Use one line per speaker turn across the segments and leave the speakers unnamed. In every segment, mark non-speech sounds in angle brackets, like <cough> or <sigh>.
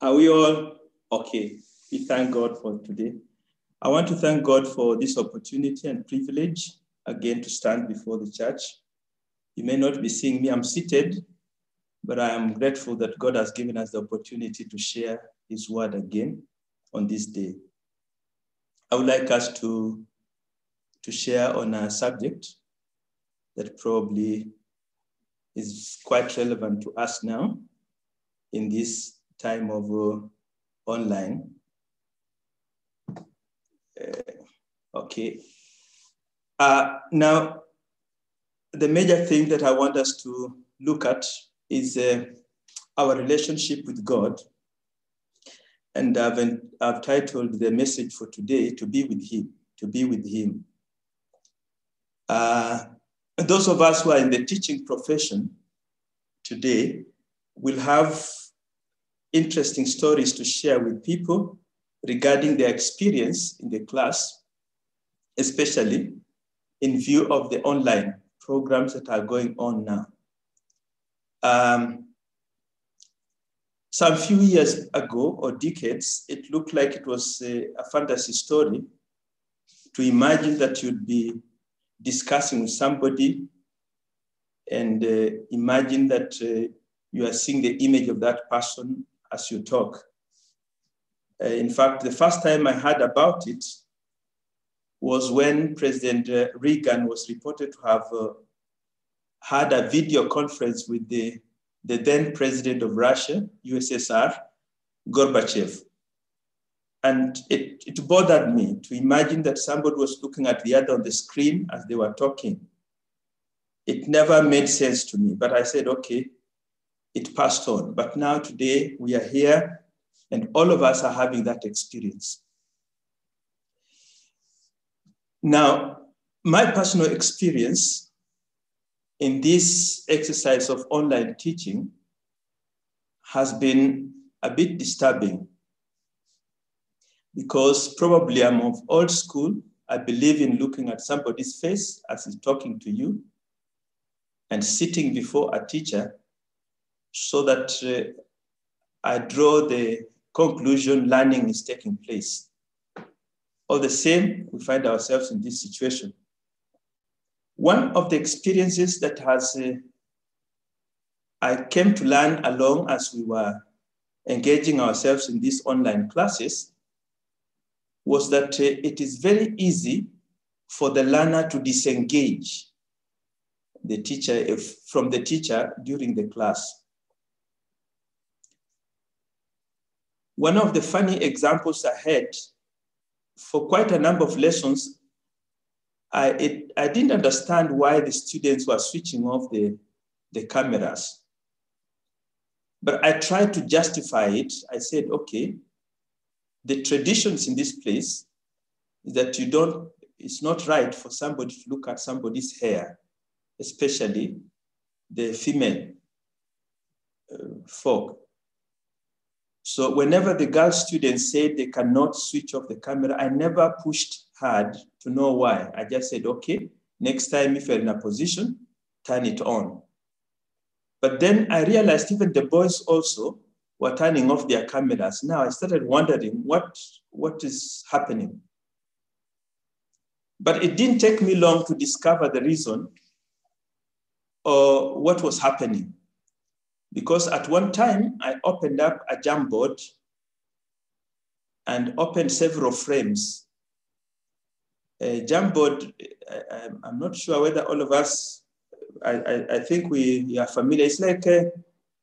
Are we all okay? We thank God for today. I want to thank God for this opportunity and privilege again to stand before the church. You may not be seeing me, I'm seated, but I am grateful that God has given us the opportunity to share His word again on this day. I would like us to, to share on a subject that probably is quite relevant to us now in this time of uh, online. Uh, okay. Uh, now, the major thing that I want us to look at is uh, our relationship with God. And I've, I've titled the message for today, To Be With Him, To Be With Him. Uh, those of us who are in the teaching profession today will have interesting stories to share with people regarding their experience in the class, especially in view of the online programs that are going on now. Um, some few years ago or decades, it looked like it was a, a fantasy story to imagine that you'd be discussing with somebody and uh, imagine that uh, you are seeing the image of that person as you talk. Uh, in fact, the first time I heard about it was when President uh, Reagan was reported to have uh, had a video conference with the, the then president of Russia, USSR, Gorbachev. And it, it bothered me to imagine that somebody was looking at the other on the screen as they were talking. It never made sense to me, but I said, okay, it passed on. But now today we are here and all of us are having that experience. Now, my personal experience in this exercise of online teaching has been a bit disturbing because probably I'm of old school. I believe in looking at somebody's face as he's talking to you and sitting before a teacher so that uh, I draw the conclusion learning is taking place. All the same, we find ourselves in this situation. One of the experiences that has uh, I came to learn along as we were engaging ourselves in these online classes was that uh, it is very easy for the learner to disengage the teacher if, from the teacher during the class. One of the funny examples I had for quite a number of lessons, I, it, I didn't understand why the students were switching off the, the cameras. But I tried to justify it. I said, okay, the traditions in this place is that you don't, it's not right for somebody to look at somebody's hair, especially the female uh, folk. So whenever the girl students said they cannot switch off the camera, I never pushed hard to know why. I just said, okay, next time if you're in a position, turn it on. But then I realized even the boys also were turning off their cameras. Now I started wondering what, what is happening. But it didn't take me long to discover the reason or what was happening. Because at one time, I opened up a Jamboard and opened several frames. A Jamboard, I, am not sure whether all of us, I, I, I think we are familiar. It's like uh,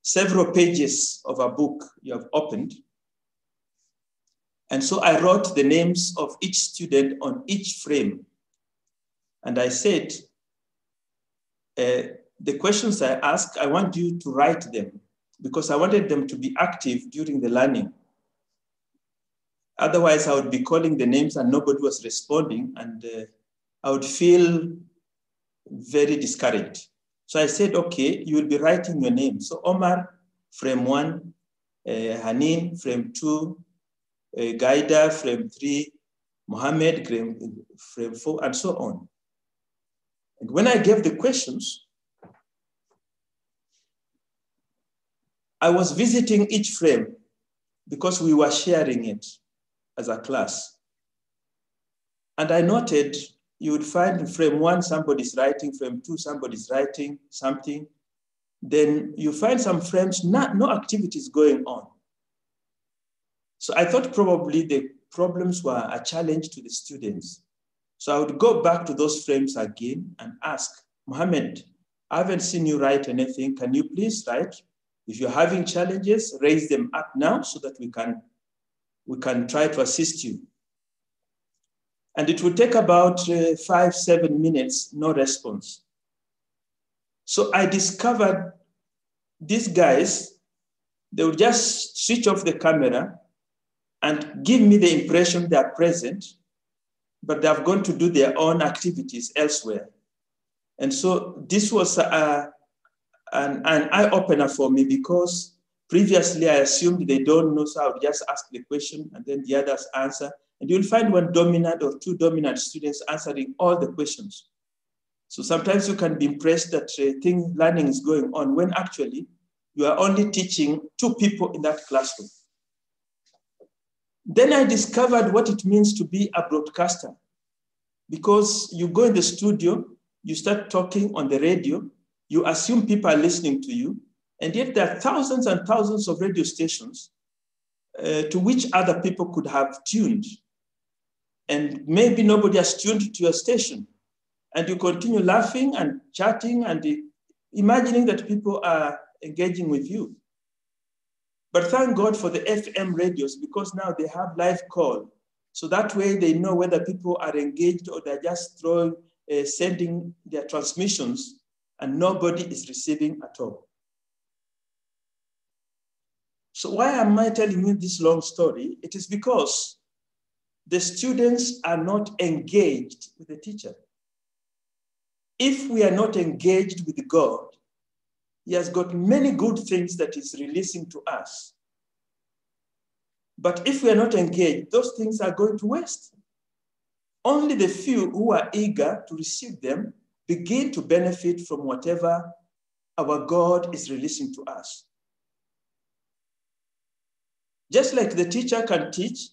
several pages of a book you have opened. And so I wrote the names of each student on each frame. And I said, uh, the questions I ask, I want you to write them because I wanted them to be active during the learning. Otherwise, I would be calling the names and nobody was responding, and uh, I would feel very discouraged. So I said, okay, you will be writing your name. So Omar, frame one, uh, Hanin, frame two, uh, Gaida, frame three, Mohammed, frame, four, and so on. And when I gave the questions, I was visiting each frame because we were sharing it as a class. And I noted you would find frame one, somebody's writing, frame two, somebody's writing something. Then you find some frames, not, no activities going on. So I thought probably the problems were a challenge to the students. So I would go back to those frames again and ask, Mohammed, I haven't seen you write anything. Can you please write? If you're having challenges, raise them up now so that we can, we can try to assist you. And it will take about uh, five, seven minutes, no response. So I discovered these guys, they will just switch off the camera and give me the impression they are present, but they have gone to do their own activities elsewhere. And so this was a, an, an eye opener for me because previously I assumed they don't know, so I would just ask the question and then the others answer. And you'll find one dominant or two dominant students answering all the questions. So sometimes you can be impressed that uh, thing learning is going on when actually you are only teaching two people in that classroom. Then I discovered what it means to be a broadcaster because you go in the studio, you start talking on the radio, you assume people are listening to you, and yet there are thousands and thousands of radio stations uh, to which other people could have tuned and maybe nobody has tuned to your station. And you continue laughing and chatting and imagining that people are engaging with you. But thank God for the FM radios because now they have live call. So that way they know whether people are engaged or they're just throwing, uh, sending their transmissions and nobody is receiving at all. So why am I telling you this long story? It is because the students are not engaged with the teacher. If we are not engaged with God, He has got many good things that He's releasing to us. But if we are not engaged, those things are going to waste. Only the few who are eager to receive them begin to benefit from whatever our God is releasing to us. Just like the teacher can teach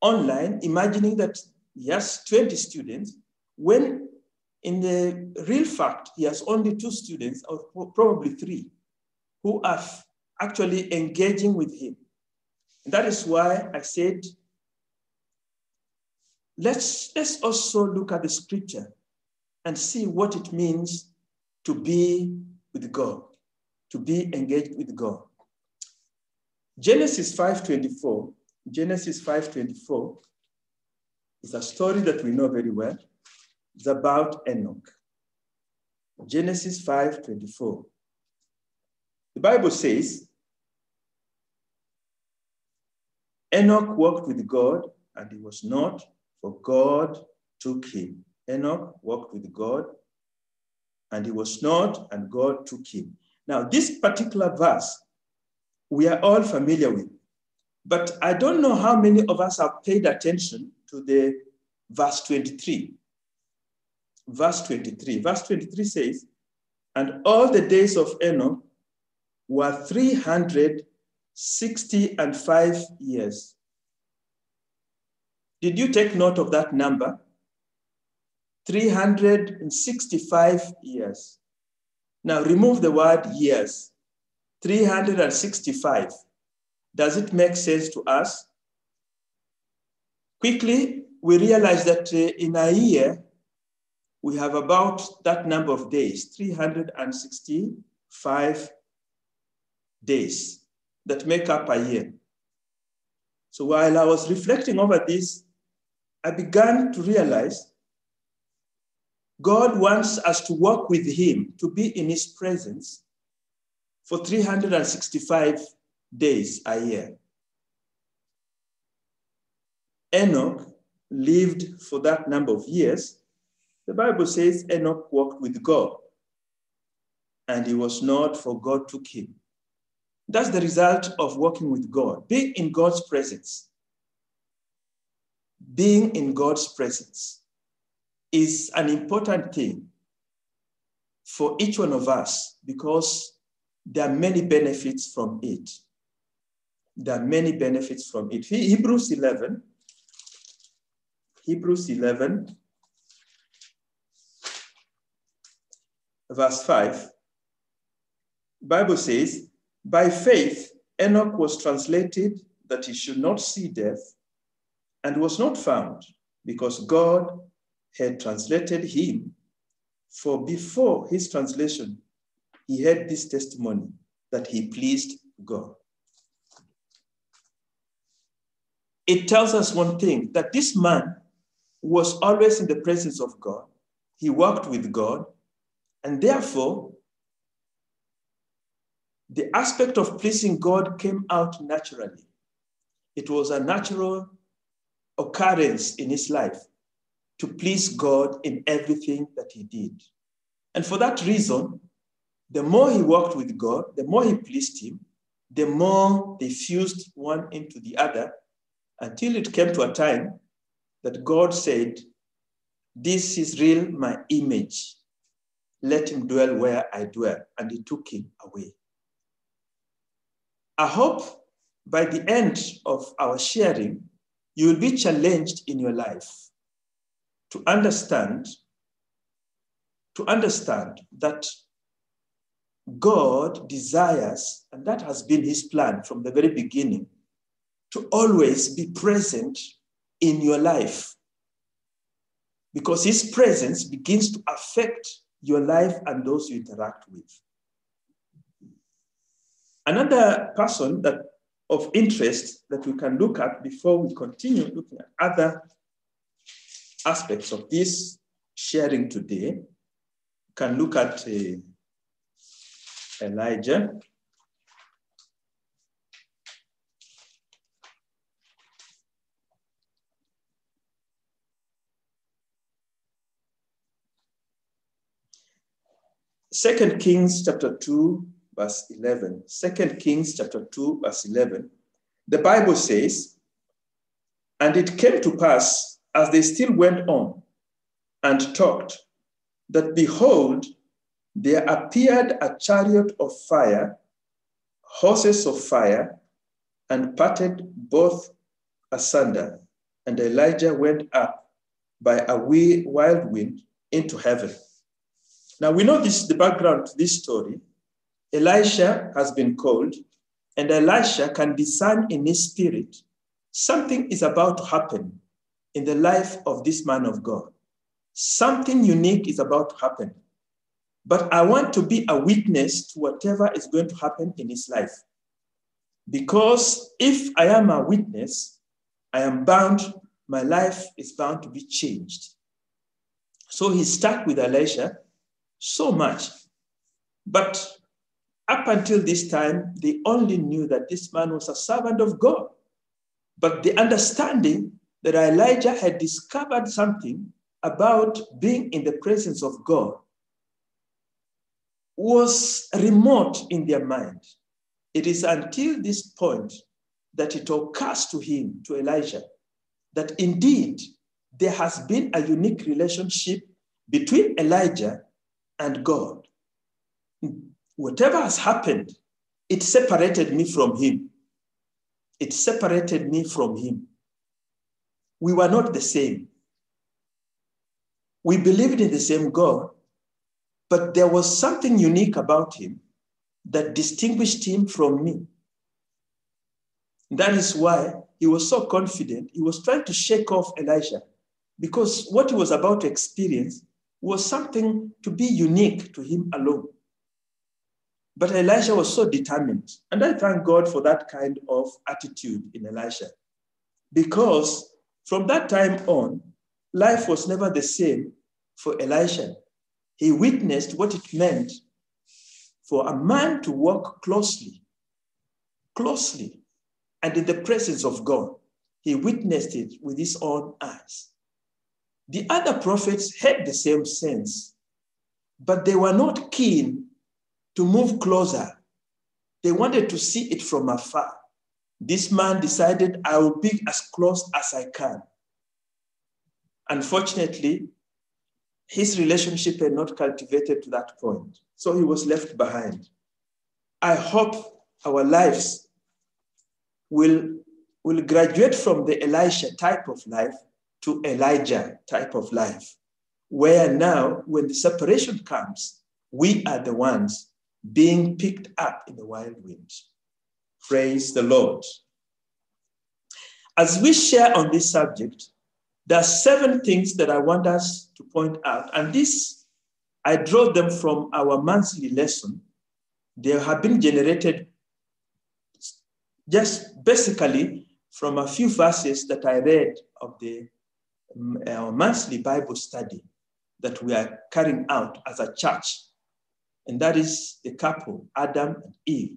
online, imagining that he has 20 students, when in the real fact, he has only two students, or probably three, who are actually engaging with him. And that is why I said, let's, let's also look at the scripture and see what it means to be with God, to be engaged with God. Genesis 5.24 Genesis 5.24 is a story that we know very well. It's about Enoch. Genesis 5.24. The Bible says, Enoch walked with God and he was not, for God took him. Enoch walked with God and he was not, and God took him. Now, this particular verse, we are all familiar with. But I don't know how many of us have paid attention to the verse 23. Verse 23. Verse 23 says, And all the days of Enoch were 360 and five years. Did you take note of that number? 365 years. Now remove the word years. 365. Does it make sense to us? Quickly, we realize that uh, in a year, we have about that number of days, 365 days that make up a year. So while I was reflecting over this, I began to realize God wants us to walk with Him, to be in His presence for 365 days a year. Enoch lived for that number of years. The Bible says Enoch walked with God and he was not, for God took him. That's the result of walking with God, being in God's presence. Being in God's presence is an important thing for each one of us because there are many benefits from it. there are many benefits from it. Hebrews 11, Hebrews 11, verse 5, Bible says, by faith, Enoch was translated that he should not see death and was not found because God had translated him. For before his translation, he had this testimony that he pleased God. It tells us one thing that this man was always in the presence of God. He worked with God, and therefore, the aspect of pleasing God came out naturally. It was a natural occurrence in his life to please God in everything that he did. And for that reason, the more he worked with God, the more he pleased him, the more they fused one into the other until it came to a time that God said, This is real, my image. Let him dwell where I dwell. And he took him away. I hope by the end of our sharing, you will be challenged in your life to understand, to understand that God desires, and that has been his plan from the very beginning, to always be present in your life. Because his presence begins to affect your life and those you interact with. Another person that of interest that we can look at before we continue looking at other aspects of this sharing today can look at uh, Elijah. Second Kings chapter 2, verse 11. Second Kings chapter 2, verse 11. The Bible says, And it came to pass as they still went on and talked, that behold, there appeared a chariot of fire, horses of fire, and parted both asunder. And Elijah went up by a wild wind into heaven. Now we know this the background to this story. Elisha has been called, and Elisha can discern in his spirit something is about to happen in the life of this man of God. Something unique is about to happen. But I want to be a witness to whatever is going to happen in his life. Because if I am a witness, I am bound, my life is bound to be changed. So he stuck with Elisha so much. But up until this time, they only knew that this man was a servant of God. But the understanding that Elijah had discovered something about being in the presence of God was remote in their mind. It is until this point that it occurs to him, to Elijah, that indeed there has been a unique relationship between Elijah and God. Whatever has happened, it separated me from him. It separated me from him we were not the same. We believed in the same God, but there was something unique about him that distinguished him from me. That is why he was so confident. He was trying to shake off Elijah because what he was about to experience was something to be unique to him alone. But Elisha was so determined. And I thank God for that kind of attitude in Elisha because from that time on, life was never the same for Elisha. He witnessed what it meant for a man to walk closely, closely, and in the presence of God. He witnessed it with his own eyes. The other prophets had the same sense, but they were not keen to move closer. They wanted to see it from afar. This man decided, I will be as close as I can. Unfortunately, his relationship had not cultivated to that point, so he was left behind. I hope our lives will, will graduate from the Elisha type of life to Elijah type of life, where now, when the separation comes, we are the ones being picked up in the wild winds. Praise the Lord. As we share on this subject, there are seven things that I want us to point out. And this, I draw them from our monthly lesson. They have been generated just basically from a few verses that I read of the um, our monthly Bible study that we are carrying out as a church. And that is the couple, Adam and Eve.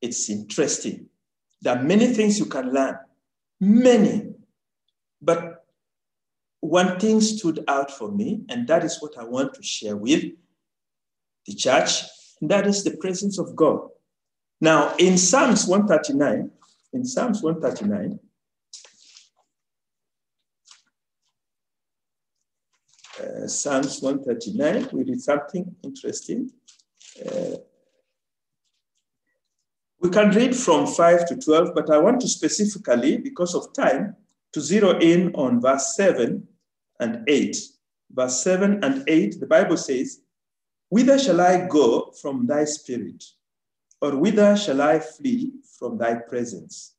It's interesting. There are many things you can learn, many. But one thing stood out for me, and that is what I want to share with the church, and that is the presence of God. Now, in Psalms 139, in Psalms 139, uh, Psalms 139, we read something interesting. Uh, we can read from 5 to 12, but I want to specifically, because of time, to zero in on verse 7 and 8. Verse 7 and 8, the Bible says, Whither shall I go from thy spirit? Or whither shall I flee from thy presence?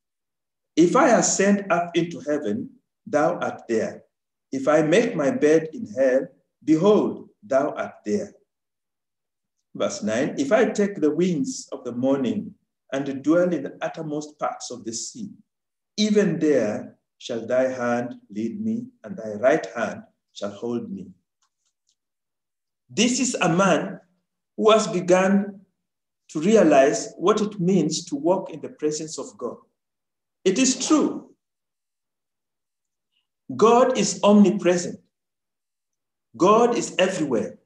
If I ascend up into heaven, thou art there. If I make my bed in hell, behold, thou art there. Verse 9 If I take the wings of the morning and dwell in the uttermost parts of the sea. Even there shall thy hand lead me, and thy right hand shall hold me. This is a man who has begun to realize what it means to walk in the presence of God. It is true. God is omnipresent. God is everywhere.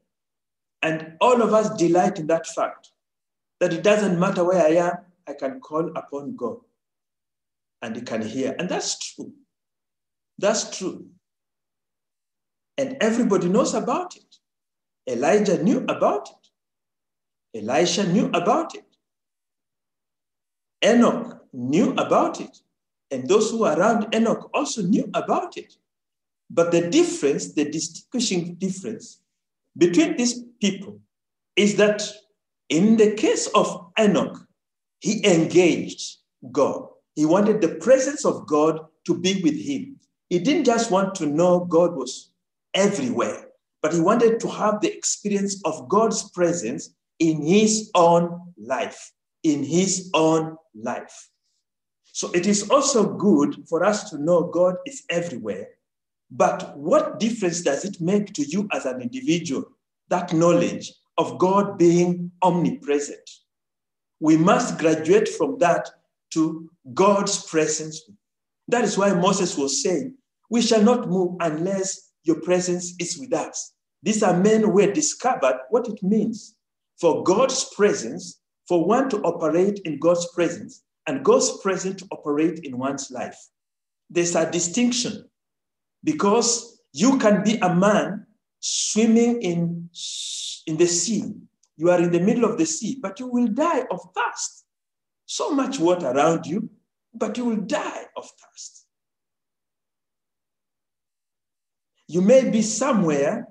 And all of us delight in that fact that it doesn't matter where I am, I can call upon God and He can hear. And that's true. That's true. And everybody knows about it. Elijah knew about it. Elisha knew about it. Enoch knew about it. And those who were around Enoch also knew about it. But the difference, the distinguishing difference between these people is that in the case of Enoch, he engaged God. He wanted the presence of God to be with him. He didn't just want to know God was everywhere, but he wanted to have the experience of God's presence in his own life. In his own life. So it is also good for us to know God is everywhere. But what difference does it make to you as an individual, that knowledge of God being omnipresent? We must graduate from that to God's presence. That is why Moses was saying, We shall not move unless your presence is with us. These are men who had discovered what it means for God's presence, for one to operate in God's presence, and God's presence to operate in one's life. There's a distinction because you can be a man swimming in, in the sea you are in the middle of the sea, but you will die of thirst. So much water around you, but you will die of thirst. You may be somewhere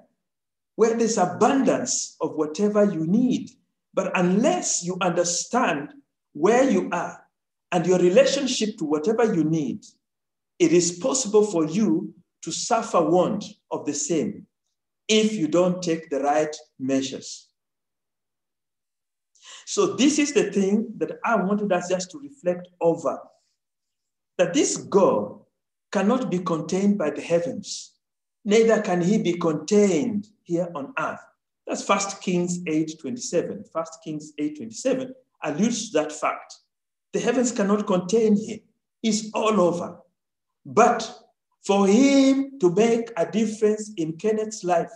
where there's abundance of whatever you need, but unless you understand where you are and your relationship to whatever you need, it is possible for you to suffer want of the same if you don't take the right measures. So this is the thing that I wanted us just to reflect over. That this God cannot be contained by the heavens, neither can he be contained here on earth. That's 1 Kings 8 27. 1 Kings 8 27 alludes to that fact. The heavens cannot contain him, he's all over. But for him to make a difference in Kenneth's life,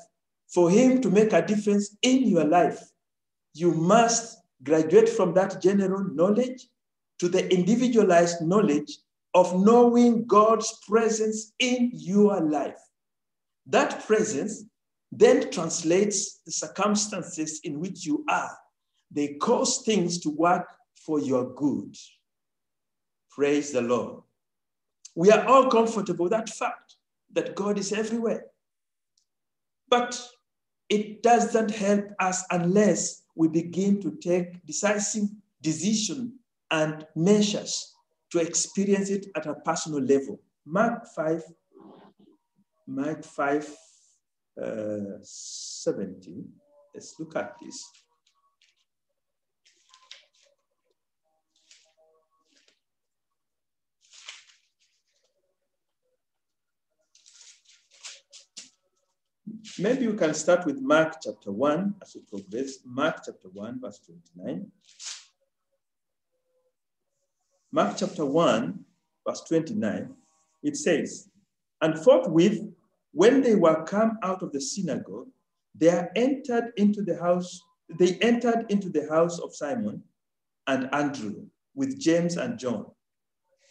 for him to make a difference in your life, you must graduate from that general knowledge to the individualized knowledge of knowing God's presence in your life. That presence then translates the circumstances in which you are. They cause things to work for your good. Praise the Lord. We are all comfortable with that fact that God is everywhere. But it doesn't help us unless we begin to take decisive decision and measures to experience it at a personal level. Mark 5, Mark 5, uh, 17. Let's look at this. Maybe we can start with Mark chapter 1 as we progress. Mark chapter 1, verse 29. Mark chapter 1, verse 29, it says, And forthwith, when they were come out of the synagogue, they entered into the house, they entered into the house of Simon and Andrew with James and John.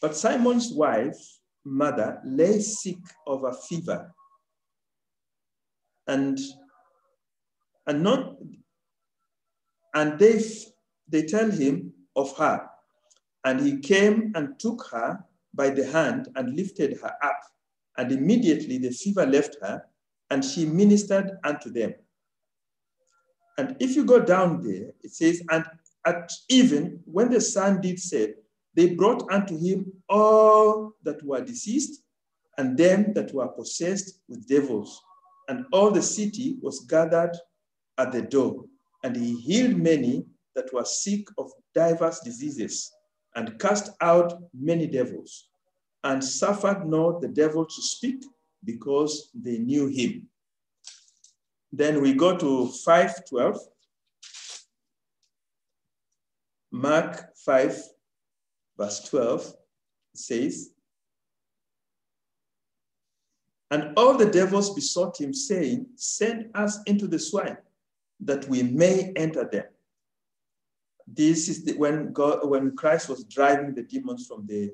But Simon's wife, mother, lay sick of a fever and and not and they they tell him of her. And he came and took her by the hand and lifted her up. And immediately the fever left her and she ministered unto them. And if you go down there it says and at even when the sun did set they brought unto him all that were deceased and them that were possessed with devils and all the city was gathered at the door, and he healed many that were sick of diverse diseases, and cast out many devils, and suffered not the devil to speak, because they knew him. Then we go to 512. Mark 5, verse 12 says, and all the devils besought him, saying, Send us into the swine, that we may enter them. This is the, when God, when Christ was driving the demons from the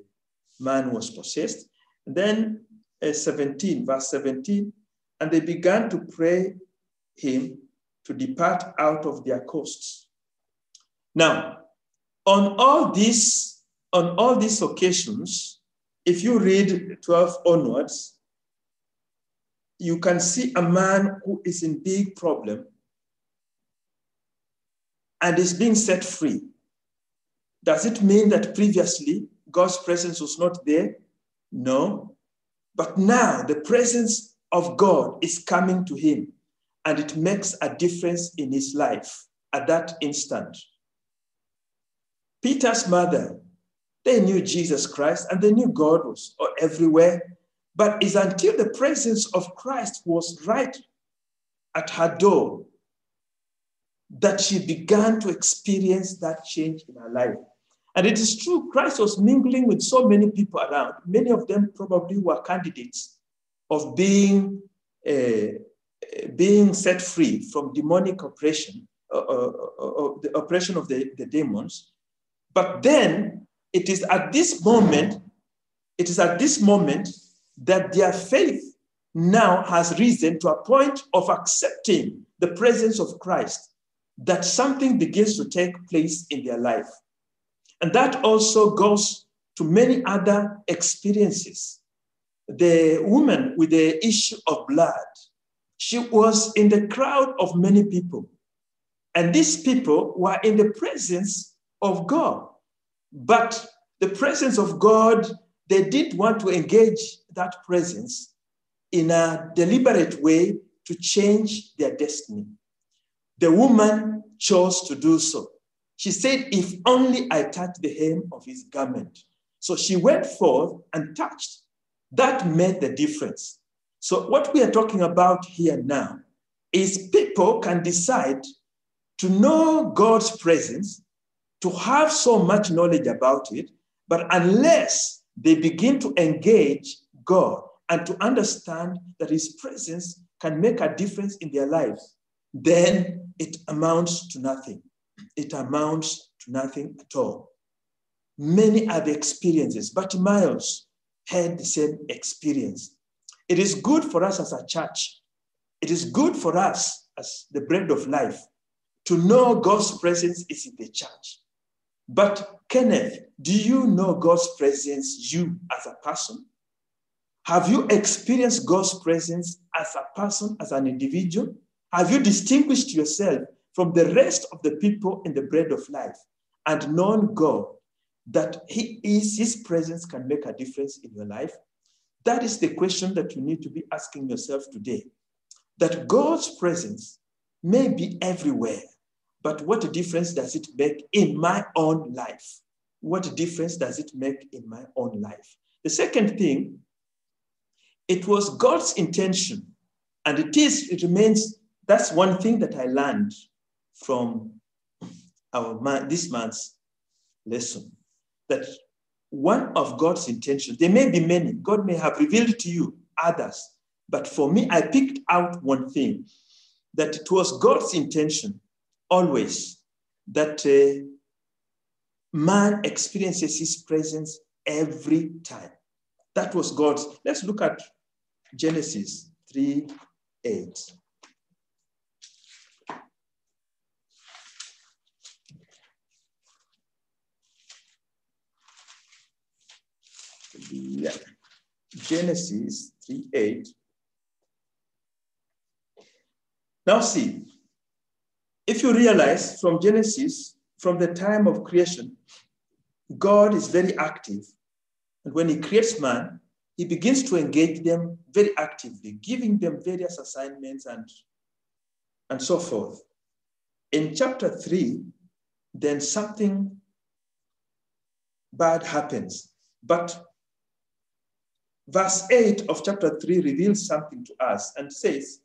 man who was possessed. And then uh, 17, verse 17, and they began to pray him to depart out of their coasts. Now, on all these, on all these occasions, if you read 12 onwards, you can see a man who is in big problem and is being set free. Does it mean that previously God's presence was not there? No. But now the presence of God is coming to him and it makes a difference in his life at that instant. Peter's mother, they knew Jesus Christ and they knew God was everywhere but it's until the presence of Christ was right at her door that she began to experience that change in her life. And it is true, Christ was mingling with so many people around. Many of them probably were candidates of being, uh, being set free from demonic oppression, uh, uh, uh, the oppression of the, the demons. But then it is at this moment, it is at this moment that their faith now has risen to a point of accepting the presence of Christ, that something begins to take place in their life. And that also goes to many other experiences. The woman with the issue of blood, she was in the crowd of many people. And these people were in the presence of God. But the presence of God they did want to engage that presence in a deliberate way to change their destiny. The woman chose to do so. She said, If only I touch the hem of his garment. So she went forth and touched. That made the difference. So, what we are talking about here now is people can decide to know God's presence, to have so much knowledge about it, but unless they begin to engage God and to understand that His presence can make a difference in their lives, then it amounts to nothing. It amounts to nothing at all. Many are the experiences, but Miles had the same experience. It is good for us as a church. It is good for us as the bread of life to know God's presence is in the church. But Kenneth, do you know God's presence, you as a person? Have you experienced God's presence as a person, as an individual? Have you distinguished yourself from the rest of the people in the bread of life and known God that He is, His presence can make a difference in your life? That is the question that you need to be asking yourself today. That God's presence may be everywhere, but what difference does it make in my own life? What difference does it make in my own life? The second thing, it was God's intention, and it is, it remains, that's one thing that I learned from our man, this month's lesson, that one of God's intentions, there may be many, God may have revealed to you others, but for me, I picked out one thing that it was God's intention always that uh, man experiences his presence every time. That was God's. Let's look at Genesis 3 8. Yeah. Genesis 3 8. Now, see, if you realize from Genesis, from the time of creation, God is very active. And when He creates man, He begins to engage them very actively, giving them various assignments and, and so forth. In chapter 3, then something bad happens. But verse 8 of chapter 3 reveals something to us and says,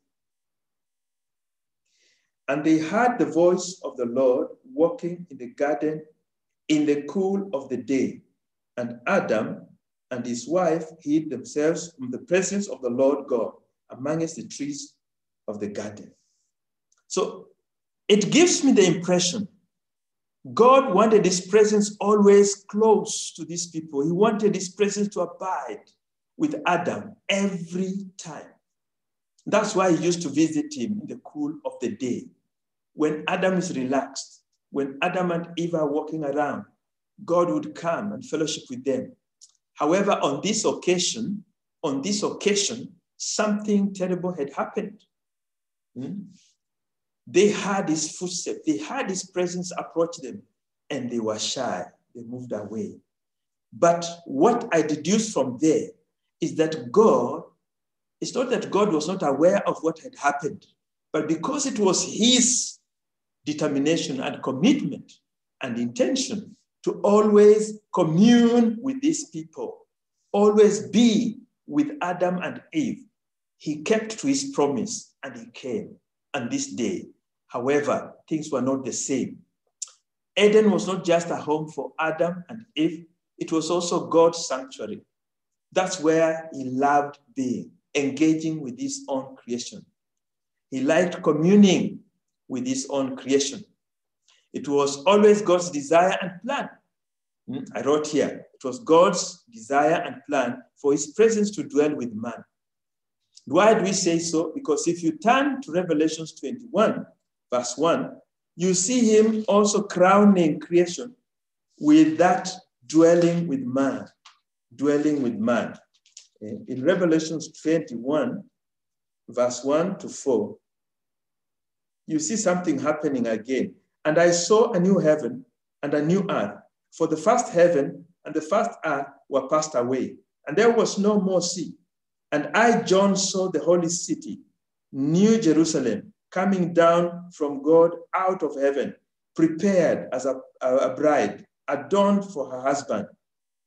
And they heard the voice of the Lord walking in the garden in the cool of the day. And Adam and his wife hid themselves from the presence of the Lord God amongst the trees of the garden. So it gives me the impression God wanted his presence always close to these people. He wanted his presence to abide with Adam every time. That's why he used to visit him in the cool of the day. When Adam is relaxed, when Adam and Eve are walking around, God would come and fellowship with them. However, on this occasion, on this occasion, something terrible had happened. Hmm? They had his footsteps, they had his presence approach them, and they were shy. They moved away. But what I deduced from there is that God, it's not that God was not aware of what had happened, but because it was his determination and commitment and intention to always commune with these people, always be with Adam and Eve, he kept to his promise and he came. And this day, however, things were not the same. Eden was not just a home for Adam and Eve, it was also God's sanctuary. That's where he loved being, engaging with his own creation. He liked communing with his own creation. It was always God's desire and plan. Hmm, I wrote here, it was God's desire and plan for his presence to dwell with man. Why do we say so? Because if you turn to Revelations 21, verse 1, you see him also crowning creation with that dwelling with man dwelling with man. In Revelations 21, verse 1 to 4, you see something happening again. And I saw a new heaven and a new earth, for the first heaven and the first earth were passed away, and there was no more sea. And I, John, saw the holy city, New Jerusalem, coming down from God out of heaven, prepared as a, a bride, adorned for her husband.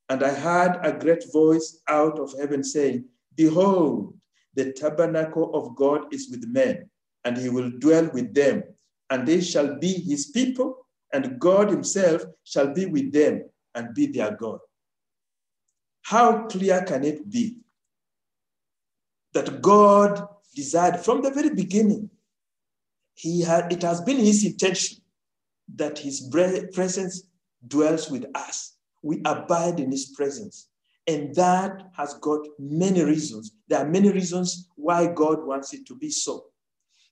And I heard a great voice out of heaven saying, Behold, the tabernacle of God is with men, and he will dwell with them, and they shall be his people, and God himself shall be with them and be their God. How clear can it be that God desired from the very beginning? He had, it has been his intention that his presence dwells with us we abide in his presence. And that has got many reasons. There are many reasons why God wants it to be so.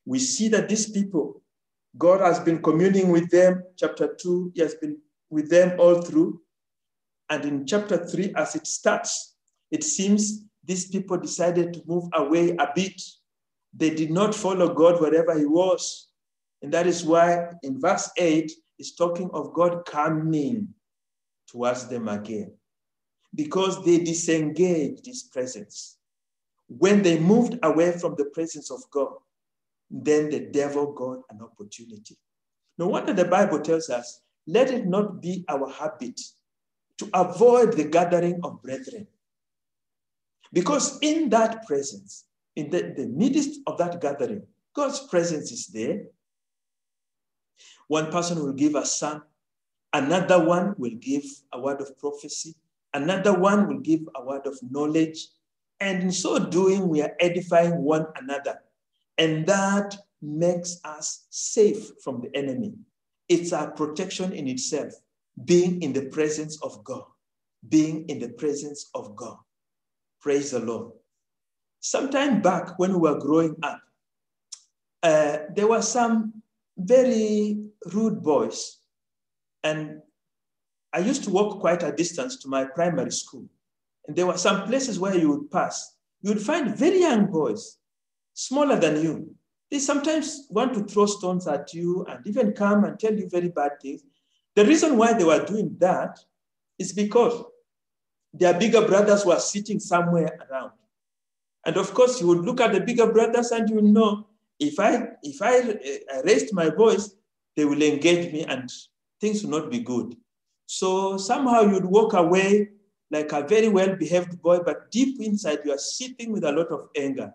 We see that these people, God has been communing with them. Chapter 2, he has been with them all through. And in chapter three, as it starts, it seems these people decided to move away a bit. They did not follow God wherever He was. And that is why in verse 8, it's talking of God coming towards them again because they disengaged His presence. When they moved away from the presence of God, then the devil got an opportunity. No wonder the Bible tells us, let it not be our habit to avoid the gathering of brethren. Because in that presence, in the, the midst of that gathering, God's presence is there. One person will give a psalm, another one will give a word of prophecy, another one will give a word of knowledge. And in so doing, we are edifying one another. And that makes us safe from the enemy. It's our protection in itself, being in the presence of God, being in the presence of God. Praise the Lord. Sometime back when we were growing up, uh, there were some very rude boys. And I used to walk quite a distance to my primary school. And there were some places where you would pass. You would find very young boys, smaller than you. They sometimes want to throw stones at you and even come and tell you very bad things. The reason why they were doing that is because their bigger brothers were sitting somewhere around. And of course, you would look at the bigger brothers and you know, if I if I uh, raised my voice, they will engage me and things will not be good. So somehow you'd walk away like a very well-behaved boy, but deep inside you are sitting with a lot of anger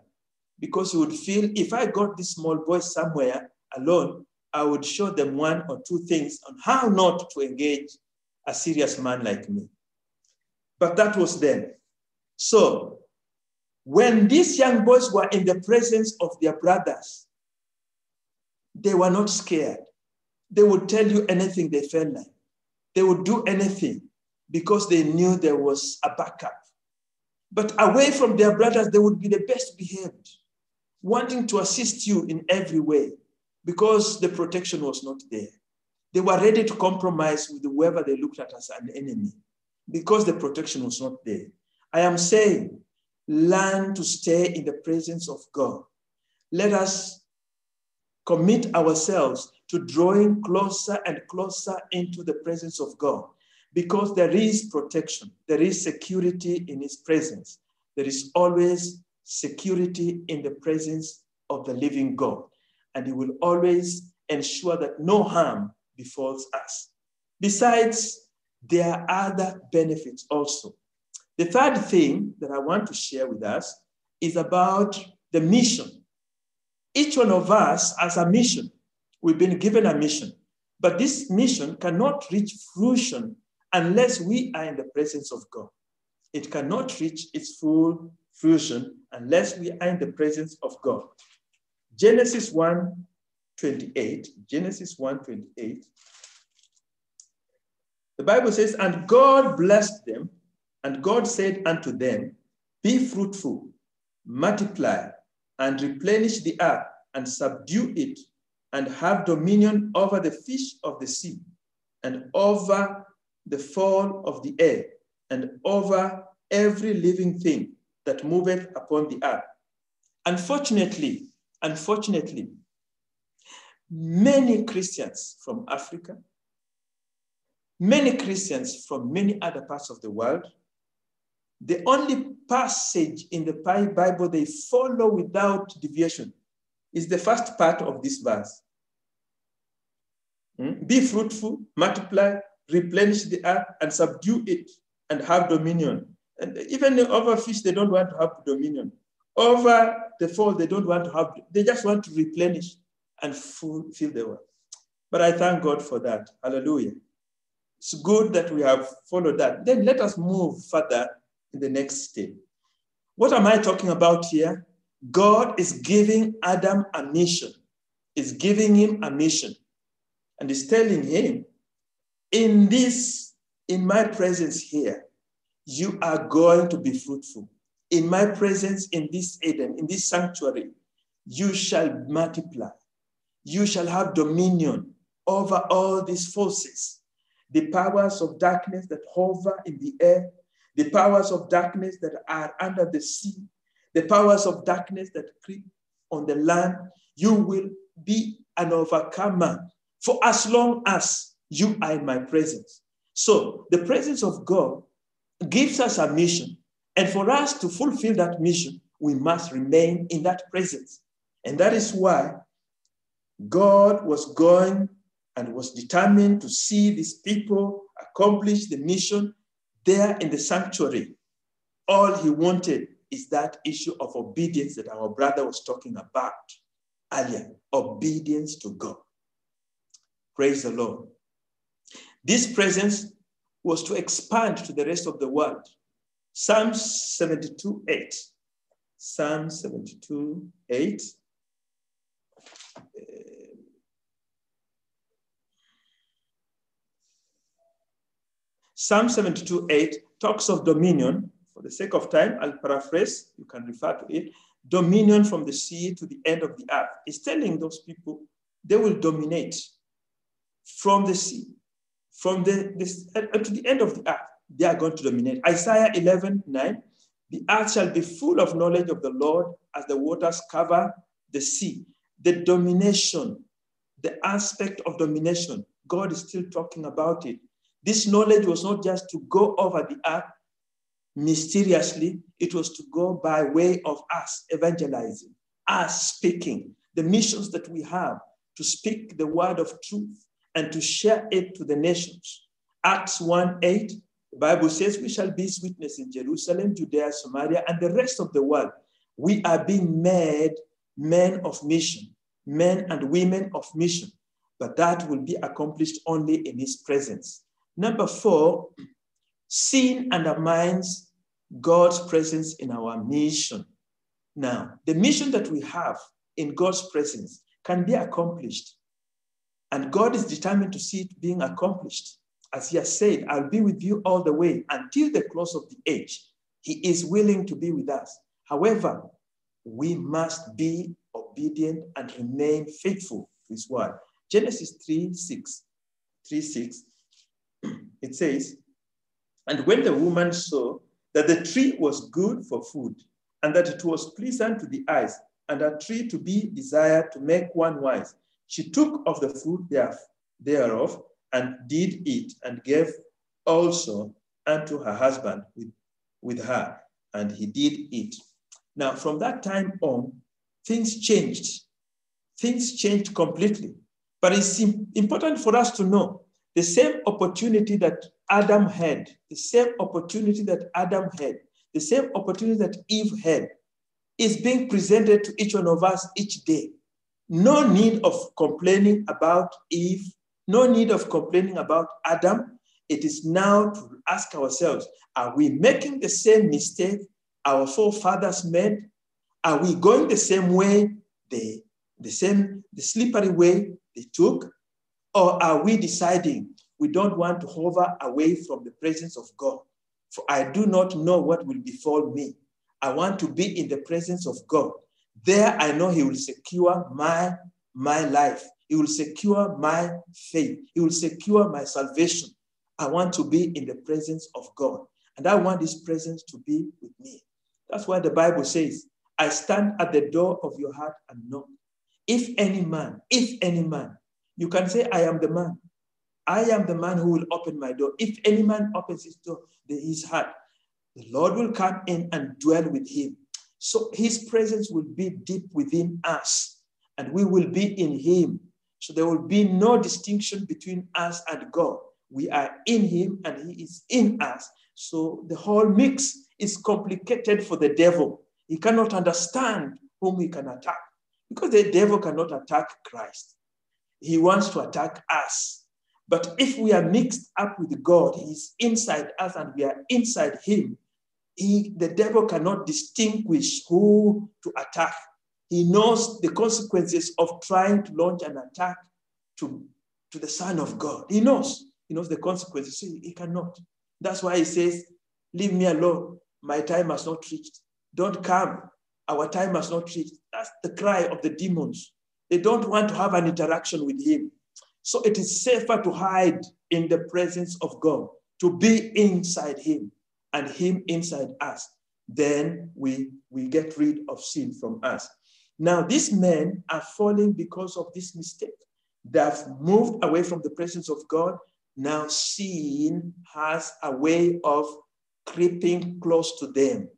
because you would feel if I got this small boy somewhere alone, I would show them one or two things on how not to engage a serious man like me. But that was then. So when these young boys were in the presence of their brothers, they were not scared. They would tell you anything they felt like. They would do anything because they knew there was a backup. But away from their brothers, they would be the best behaved, wanting to assist you in every way because the protection was not there. They were ready to compromise with whoever they looked at as an enemy because the protection was not there. I am saying, learn to stay in the presence of God. Let us commit ourselves to drawing closer and closer into the presence of God because there is protection, there is security in His presence. There is always security in the presence of the living God, and He will always ensure that no harm befalls us. Besides, there are other benefits also. The third thing that I want to share with us is about the mission. Each one of us has a mission. We've been given a mission, but this mission cannot reach fruition unless we are in the presence of God. It cannot reach its full fruition unless we are in the presence of God. Genesis 1 28, Genesis 1 28 the Bible says, And God blessed them, and God said unto them, Be fruitful, multiply, and replenish the earth, and subdue it, and have dominion over the fish of the sea, and over the fowl of the air, and over every living thing that moveth upon the earth. Unfortunately, unfortunately, many Christians from Africa, Many Christians from many other parts of the world, the only passage in the Bible they follow without deviation is the first part of this verse. Hmm? Be fruitful, multiply, replenish the earth, and subdue it, and have dominion. And even over fish, they don't want to have dominion. Over the fall, they don't want to have, they just want to replenish and fill the world. But I thank God for that. Hallelujah. It's good that we have followed that. Then let us move further in the next step. What am I talking about here? God is giving Adam a mission, is giving him a mission, and is telling him, in this, in my presence here, you are going to be fruitful. In my presence in this Eden, in this sanctuary, you shall multiply. You shall have dominion over all these forces the powers of darkness that hover in the air, the powers of darkness that are under the sea, the powers of darkness that creep on the land, you will be an overcomer for as long as you are in my presence. So the presence of God gives us a mission. And for us to fulfill that mission, we must remain in that presence. And that is why God was going and was determined to see these people accomplish the mission there in the sanctuary. All he wanted is that issue of obedience that our brother was talking about earlier obedience to God. Praise the Lord. This presence was to expand to the rest of the world. Psalm 72 8. Psalm 72 8. Uh, Psalm 72 8 talks of dominion. For the sake of time, I'll paraphrase. You can refer to it. Dominion from the sea to the end of the earth. It's telling those people they will dominate from the sea, from the, this, to the end of the earth. They are going to dominate. Isaiah 11 9. The earth shall be full of knowledge of the Lord as the waters cover the sea. The domination, the aspect of domination, God is still talking about it. This knowledge was not just to go over the earth mysteriously, it was to go by way of us evangelizing, us speaking, the missions that we have to speak the word of truth and to share it to the nations. Acts 1 8, the Bible says, We shall be his witness in Jerusalem, Judea, Samaria, and the rest of the world. We are being made men of mission, men and women of mission, but that will be accomplished only in his presence. Number four, sin undermines God's presence in our mission. Now, the mission that we have in God's presence can be accomplished. And God is determined to see it being accomplished. As he has said, I'll be with you all the way until the close of the age. He is willing to be with us. However, we must be obedient and remain faithful to his word. Genesis 3 6, 3 6 <clears throat> it says, And when the woman saw that the tree was good for food, and that it was pleasant to the eyes, and a tree to be desired to make one wise, she took of the fruit thereof and did eat, and gave also unto her husband with, with her, and he did eat. Now, from that time on, things changed. Things changed completely. But it's important for us to know the same opportunity that Adam had, the same opportunity that Adam had, the same opportunity that Eve had, is being presented to each one of us each day. No need of complaining about Eve, no need of complaining about Adam. It is now to ask ourselves are we making the same mistake our forefathers made? Are we going the same way, the, the same, the slippery way they took? Or are we deciding we don't want to hover away from the presence of God? For I do not know what will befall me. I want to be in the presence of God. There I know He will secure my, my life. He will secure my faith. He will secure my salvation. I want to be in the presence of God. And I want His presence to be with me. That's why the Bible says, I stand at the door of your heart and knock. If any man, if any man you can say, I am the man. I am the man who will open my door. If any man opens his door, his heart, the Lord will come in and dwell with him. So his presence will be deep within us, and we will be in him. So there will be no distinction between us and God. We are in him and he is in us. So the whole mix is complicated for the devil. He cannot understand whom he can attack because the devil cannot attack Christ he wants to attack us. But if we are mixed up with God, He's inside us and we are inside Him, he, the devil cannot distinguish who to attack. He knows the consequences of trying to launch an attack to, to the Son of God. He knows. He knows the consequences. So he cannot. That's why he says, Leave me alone. My time has not reached. Don't come. Our time has not reached. That's the cry of the demons. They don't want to have an interaction with him. So it is safer to hide in the presence of God, to be inside Him and Him inside us, then we, we get rid of sin from us. Now, these men are falling because of this mistake. They have moved away from the presence of God. Now, sin has a way of creeping close to them,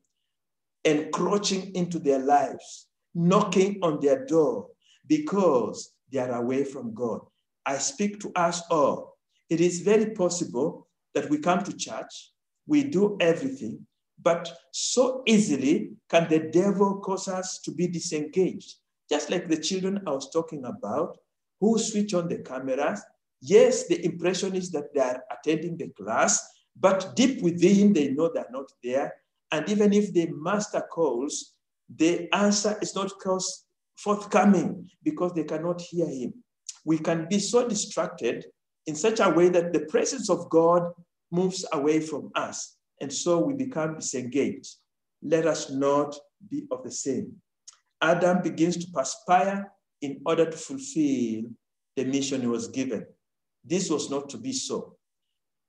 encroaching into their lives, knocking on their door because they are away from God. I speak to us all. It is very possible that we come to church, we do everything, but so easily can the devil cause us to be disengaged. Just like the children I was talking about, who switch on the cameras. Yes, the impression is that they are attending the class, but deep within, they know they're not there. And even if the master calls, the answer is not forthcoming because they cannot hear him. We can be so distracted in such a way that the presence of God moves away from us. And so we become disengaged. Let us not be of the same. Adam begins to perspire in order to fulfill the mission he was given. This was not to be so.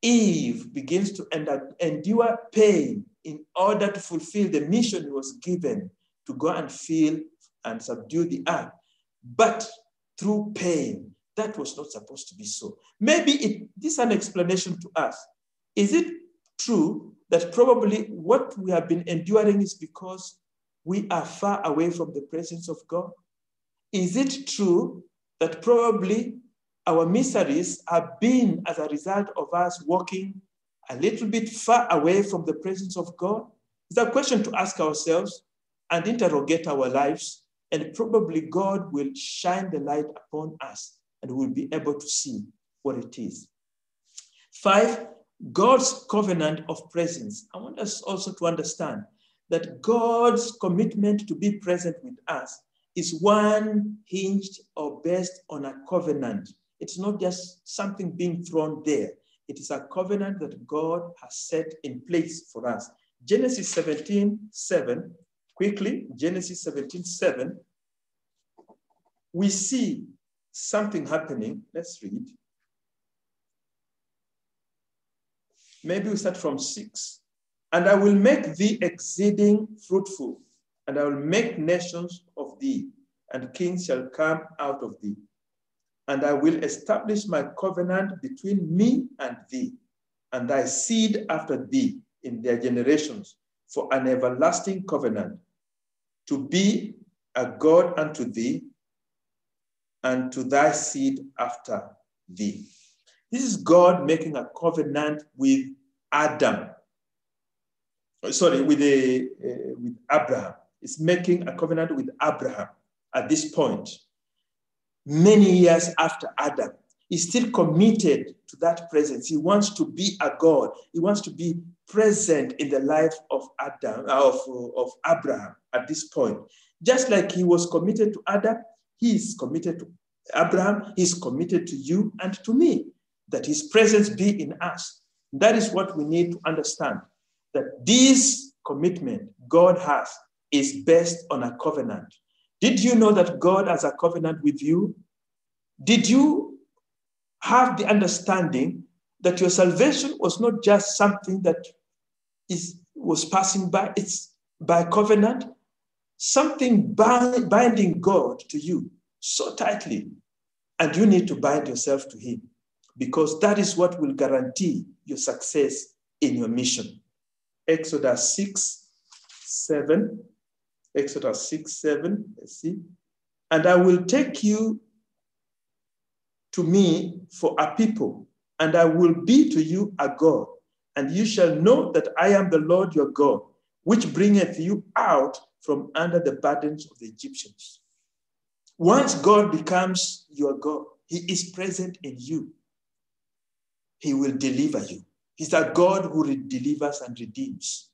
Eve begins to endure pain in order to fulfill the mission he was given to go and fill and subdue the earth. But through pain, that was not supposed to be so. Maybe it, this is an explanation to us. Is it true that probably what we have been enduring is because we are far away from the presence of God? Is it true that probably our miseries have been as a result of us walking a little bit far away from the presence of God? It's a question to ask ourselves and interrogate our lives, and probably God will shine the light upon us and we'll be able to see what it is. Five, God's covenant of presence. I want us also to understand that God's commitment to be present with us is one hinged or based on a covenant. It's not just something being thrown there. It is a covenant that God has set in place for us. Genesis 17, 7, quickly, Genesis 17, 7, we see something happening. Let's read. Maybe we start from 6. And I will make thee exceeding fruitful and I will make nations of thee, and kings shall come out of thee. And I will establish my covenant between me and thee, and thy seed after thee in their generations, for an everlasting covenant, to be a God unto thee, and to thy seed after thee. This is God making a covenant with Adam. Sorry, with, a, uh, with Abraham is making a covenant with Abraham at this point, many years after Adam. He's still committed to that presence. He wants to be a God. He wants to be present in the life of Adam, of, of Abraham at this point. Just like he was committed to Adam, he is committed to Abraham, he's committed to you and to me, that his presence be in us. That is what we need to understand, that this commitment God has is based on a covenant. Did you know that God has a covenant with you? Did you have the understanding that your salvation was not just something that is, was passing by, it's by covenant, something bind, binding God to you so tightly, and you need to bind yourself to Him because that is what will guarantee your success in your mission. Exodus 6 7 Exodus 6, 7, let's see. And I will take you to me for a people, and I will be to you a God, and you shall know that I am the Lord your God, which bringeth you out from under the burdens of the Egyptians. Once God becomes your God, He is present in you. He will deliver you. He's a God who delivers and redeems.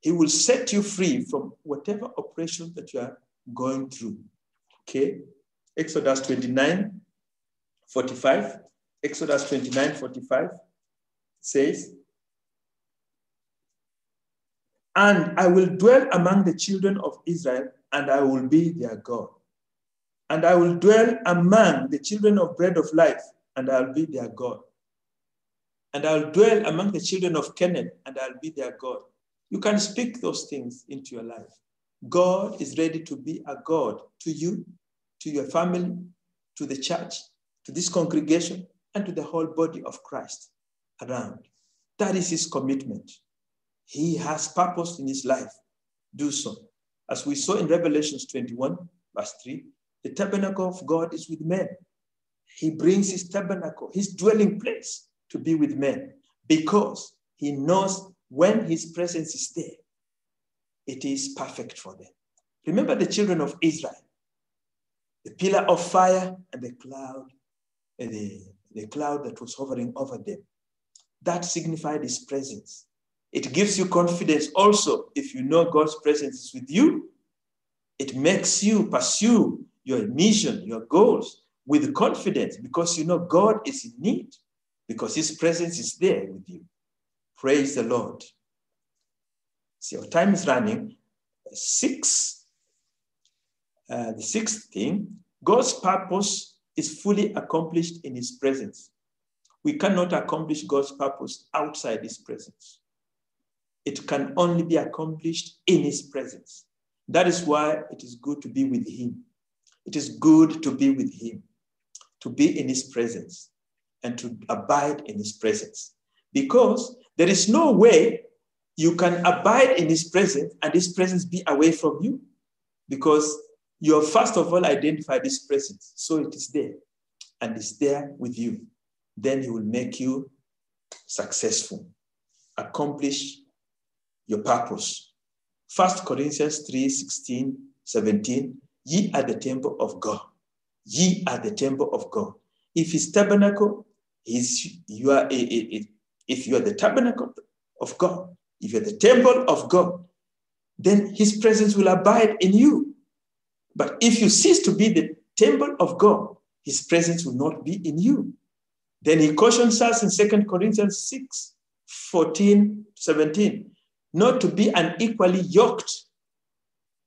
He will set you free from whatever oppression that you are going through. Okay? Exodus 29, 45. Exodus 29, 45 says, And I will dwell among the children of Israel, and I will be their God. And I will dwell among the children of bread of life, and I'll be their God. And I'll dwell among the children of Canaan, and I'll be their God. You can speak those things into your life. God is ready to be a God to you, to your family, to the church, to this congregation, and to the whole body of Christ around. That is his commitment. He has purpose in his life. Do so. As we saw in Revelations 21, verse 3, the tabernacle of God is with men. He brings his tabernacle, his dwelling place, to be with men because he knows when his presence is there, it is perfect for them. Remember the children of Israel, the pillar of fire and the cloud, eh, the, the cloud that was hovering over them. That signified his presence. It gives you confidence also if you know God's presence is with you. It makes you pursue your mission, your goals with confidence because you know God is in need because his presence is there with you. Praise the Lord. See, your time is running. Six, uh, the sixth thing, God's purpose is fully accomplished in his presence. We cannot accomplish God's purpose outside his presence. It can only be accomplished in his presence. That is why it is good to be with him. It is good to be with him, to be in his presence and to abide in his presence. Because there is no way you can abide in his presence and his presence be away from you. Because you have first of all identified his presence. So it is there and it's there with you. Then he will make you successful, accomplish your purpose. First Corinthians 3 16, 17. Ye are the temple of God. Ye are the temple of God. If his tabernacle is you are if you are the tabernacle of God, if you're the temple of God, then his presence will abide in you. But if you cease to be the temple of God, his presence will not be in you. Then he cautions us in Second Corinthians 6 14, 17, not to be unequally yoked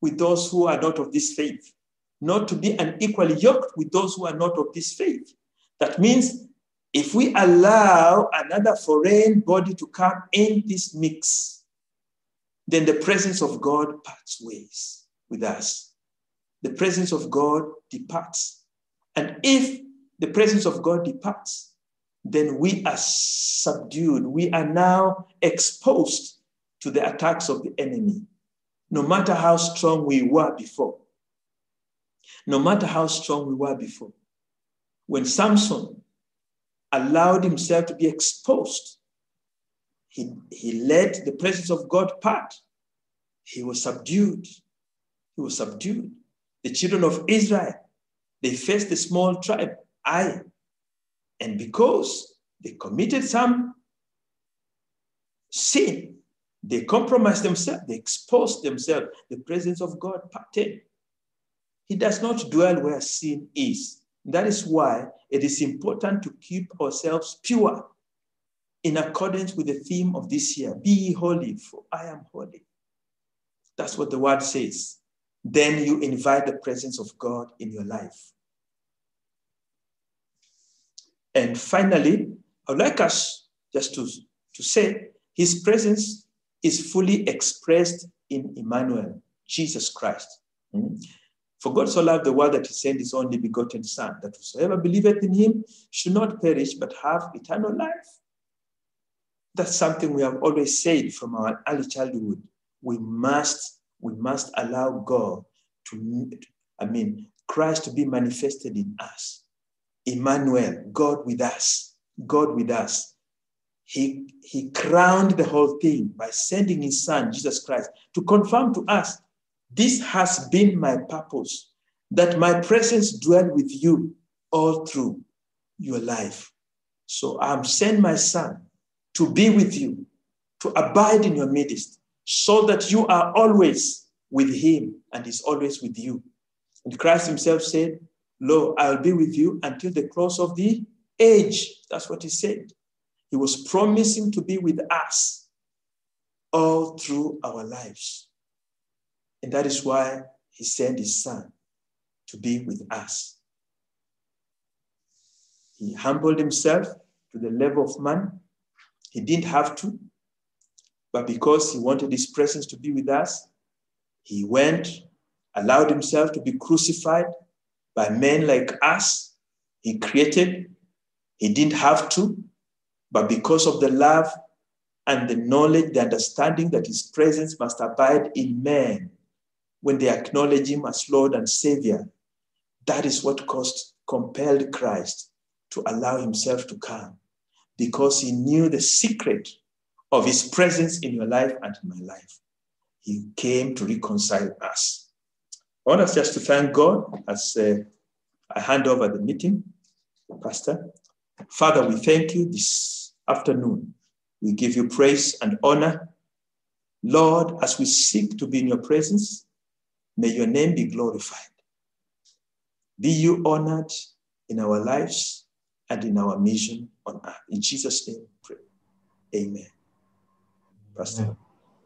with those who are not of this faith, not to be unequally yoked with those who are not of this faith. That means if we allow another foreign body to come in this mix, then the presence of God parts ways with us. The presence of God departs. And if the presence of God departs, then we are subdued. We are now exposed to the attacks of the enemy, no matter how strong we were before. No matter how strong we were before. When Samson allowed himself to be exposed. He, he let the presence of God part. He was subdued. He was subdued. The children of Israel, they faced the small tribe, Ai. And because they committed some sin, they compromised themselves, they exposed themselves. The presence of God parted. He does not dwell where sin is. That is why it is important to keep ourselves pure in accordance with the theme of this year Be holy, for I am holy. That's what the word says. Then you invite the presence of God in your life. And finally, I would like us just to, to say his presence is fully expressed in Emmanuel, Jesus Christ. Mm-hmm. For God so loved the world that he sent his only begotten Son, that whosoever believeth in him should not perish but have eternal life. That's something we have always said from our early childhood. We must, we must allow God to, I mean, Christ to be manifested in us. Emmanuel, God with us, God with us. He, he crowned the whole thing by sending his son, Jesus Christ, to confirm to us this has been my purpose, that my presence dwell with you all through your life. So I'm sending my son to be with you, to abide in your midst, so that you are always with him and he's always with you. And Christ himself said, Lo, I'll be with you until the close of the age. That's what he said. He was promising to be with us all through our lives. And that is why he sent his son to be with us. He humbled himself to the level of man He didn't have to, but because he wanted his presence to be with us, he went, allowed himself to be crucified by men like us. He created. He didn't have to, but because of the love and the knowledge, the understanding that his presence must abide in men when they acknowledge him as Lord and Savior, that is what caused, compelled Christ to allow himself to come because he knew the secret of his presence in your life and in my life. He came to reconcile us. I want us just to thank God as uh, I hand over the meeting, Pastor. Father, we thank you this afternoon. We give you praise and honor. Lord, as we seek to be in your presence, may your name be glorified. Be you honored in our lives and in our mission on earth. In Jesus' name, pray. Amen. Pastor. Amen.